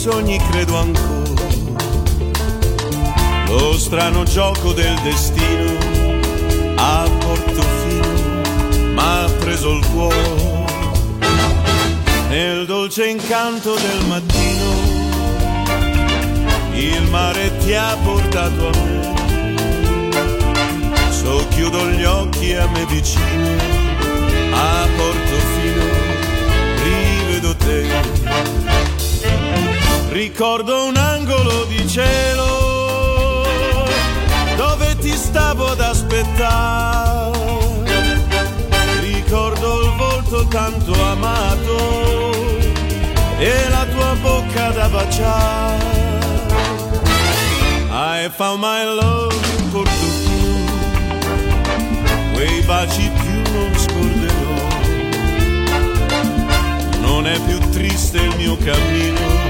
Sogni credo ancora. Lo strano gioco del destino a Portofino m'ha preso il cuore. Nel dolce incanto del mattino il mare ti ha portato a me. So chiudo gli occhi a me vicino a Portofino rivedo te. Ricordo un angolo di cielo dove ti stavo ad aspettare. Ricordo il volto tanto amato e la tua bocca da baciare. I found my love in Portofino, quei baci più non scorderò. Non è più triste il mio cammino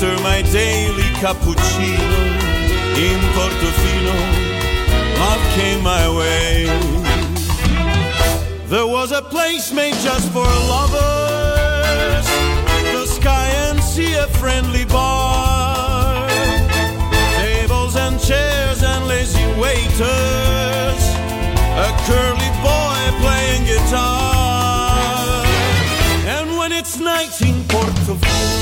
After my daily cappuccino in Portofino, love came my way. There was a place made just for lovers, the sky and sea a friendly bar tables and chairs and lazy waiters, a curly boy playing guitar. And when it's night in Portofino,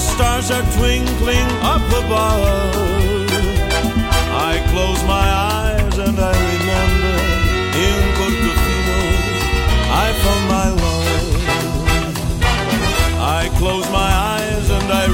stars are twinkling up above. I close my eyes and I remember in Portofino I found my love. I close my eyes and I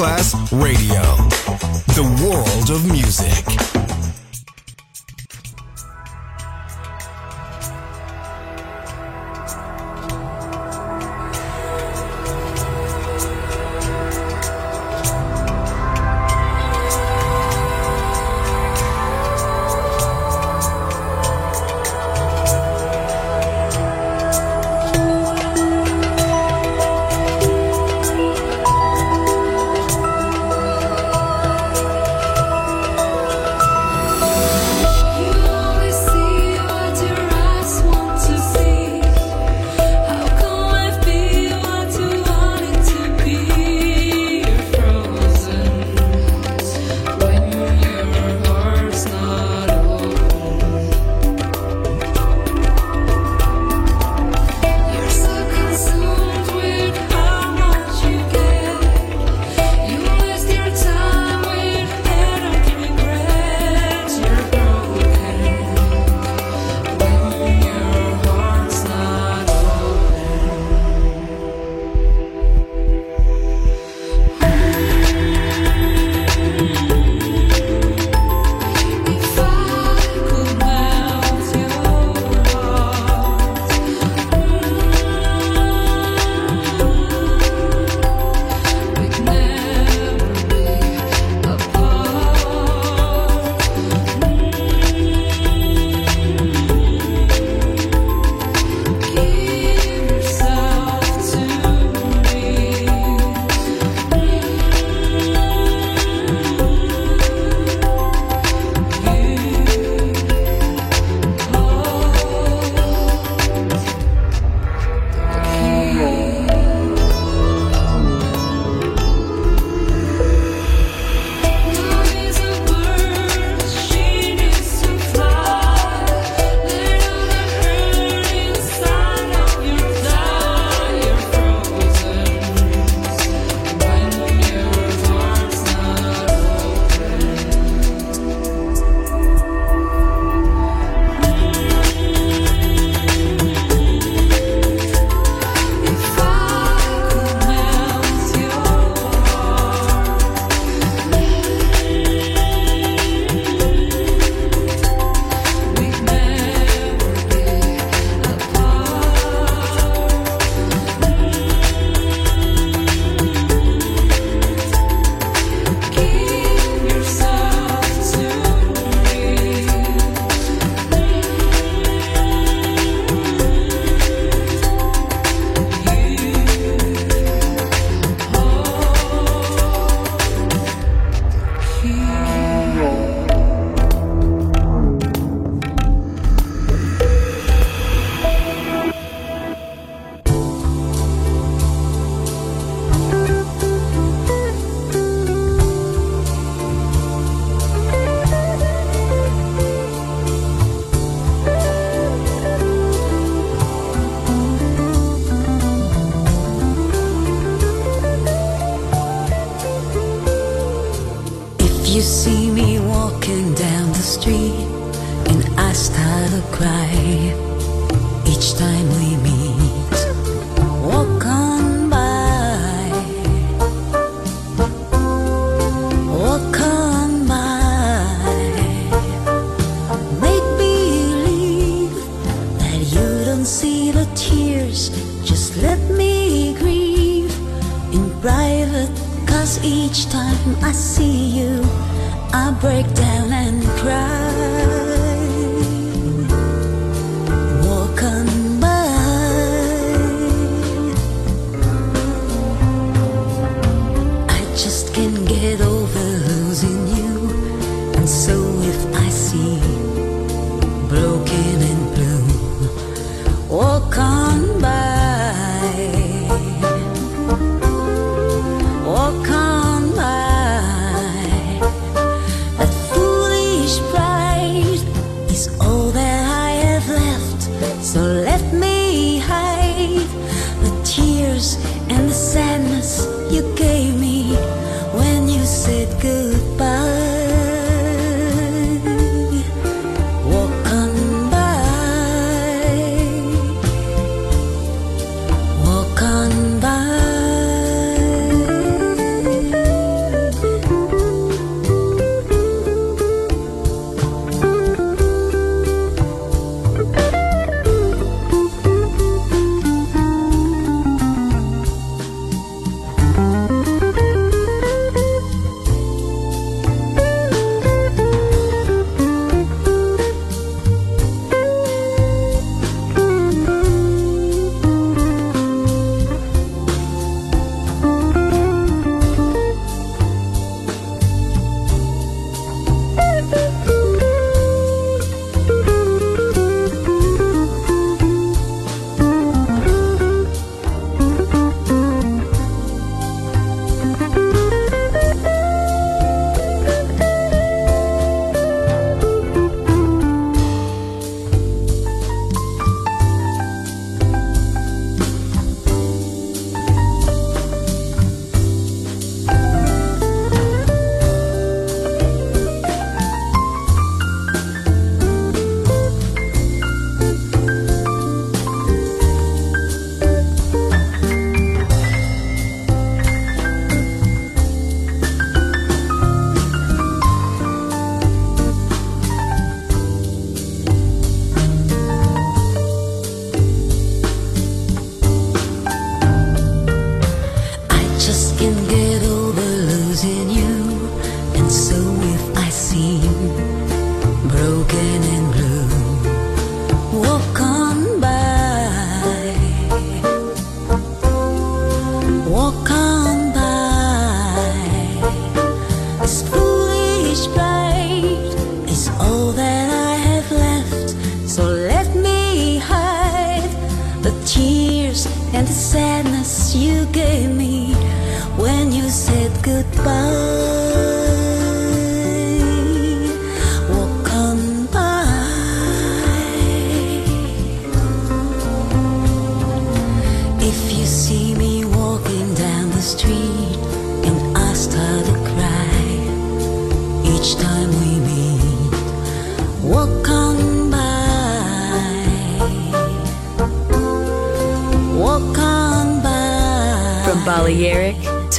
Masterclass Radio,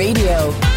Radio,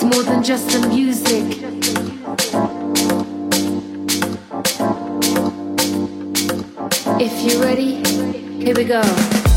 It's more than just the music. If you're ready, here we go.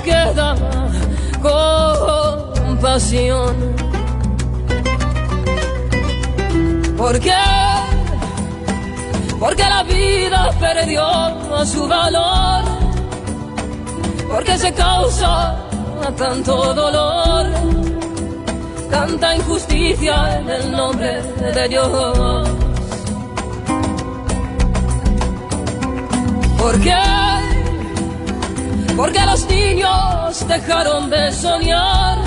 Queda compasión. ¿Por qué? Porque la vida perdió su valor. Porque se causa tanto dolor, tanta injusticia en el nombre de Dios. ¿Por qué? Porque los niños dejaron de soñar.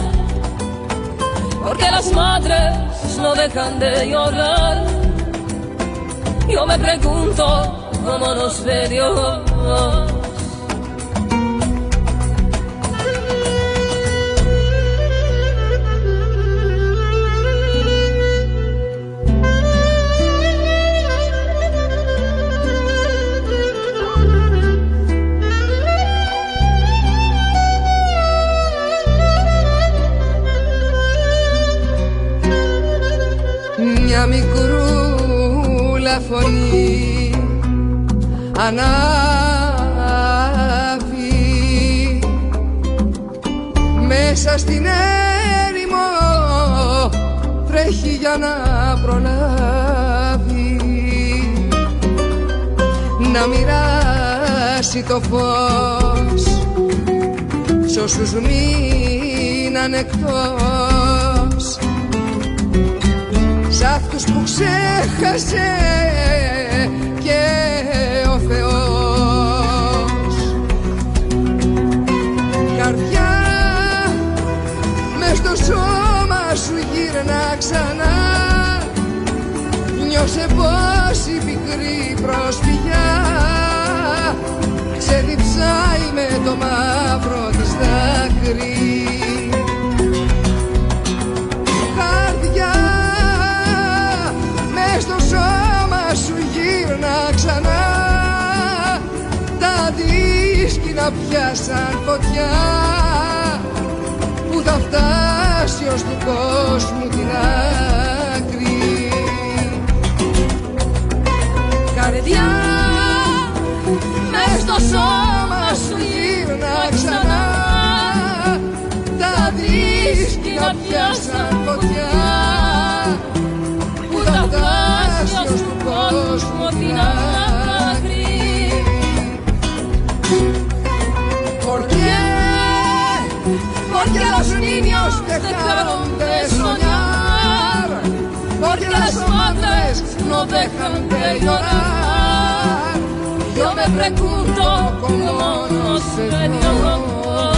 Porque las madres no dejan de llorar. Yo me pregunto cómo nos ve Dios. Μοιράσει το φως σ' όσους μείναν εκτός. Σ' αυτούς που ξέχασε και ο Θεός. Καρδιά μες στο σώμα σου γύρνα ξανά. Νιώσε πως η πικρή προσφυγιά το μαύρο της δάκρυ. Καρδιά μες στο σώμα σου γύρνα ξανά. Τα δίσκυνα πιάσαν φωτιά που θα φτάσει ως του κόσμου την άκρη. Καρδιά μες στο σώμα δίσκυνα πιάσαν φωτιά που θα φτάσει ως του κόσμου την άκρη ¿Por qué? Porque los niños dejaron de soñar, porque las madres no dejan de llorar. Yo me pregunto cómo nos ve Dios.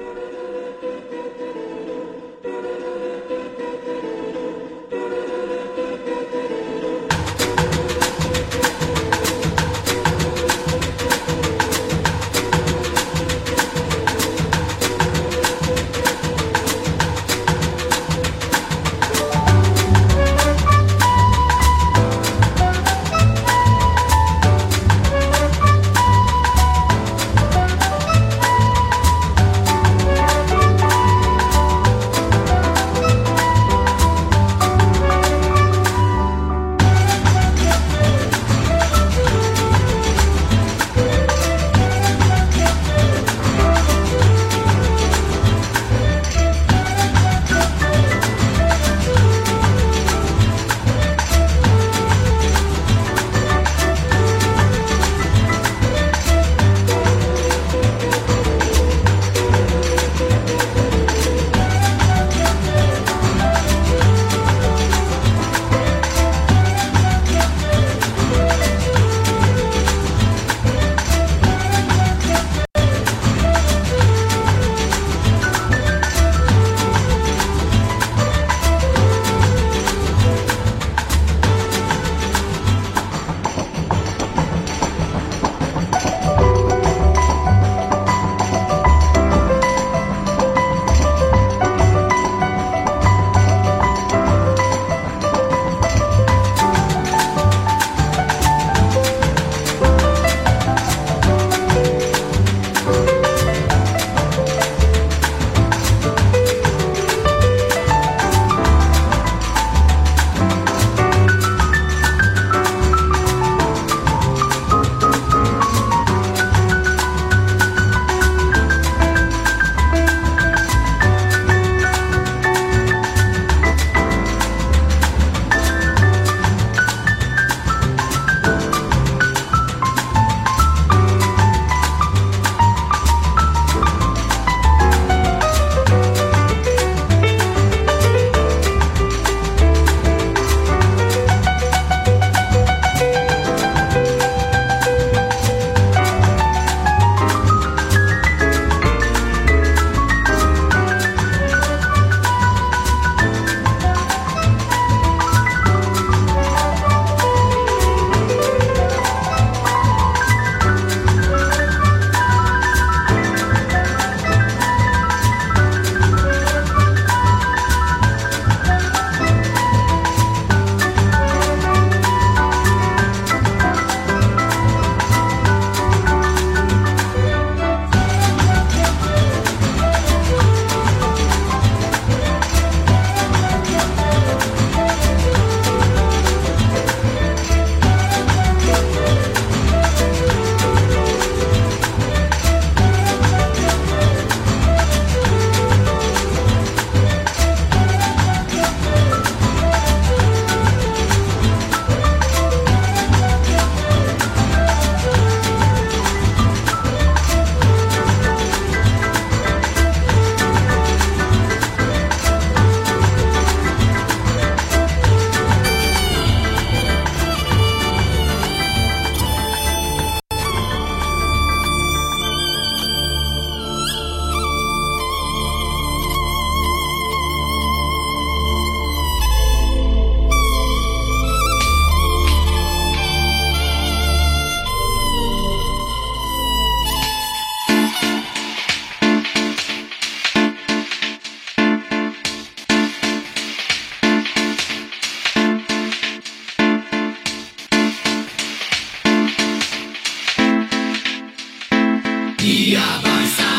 e avançar.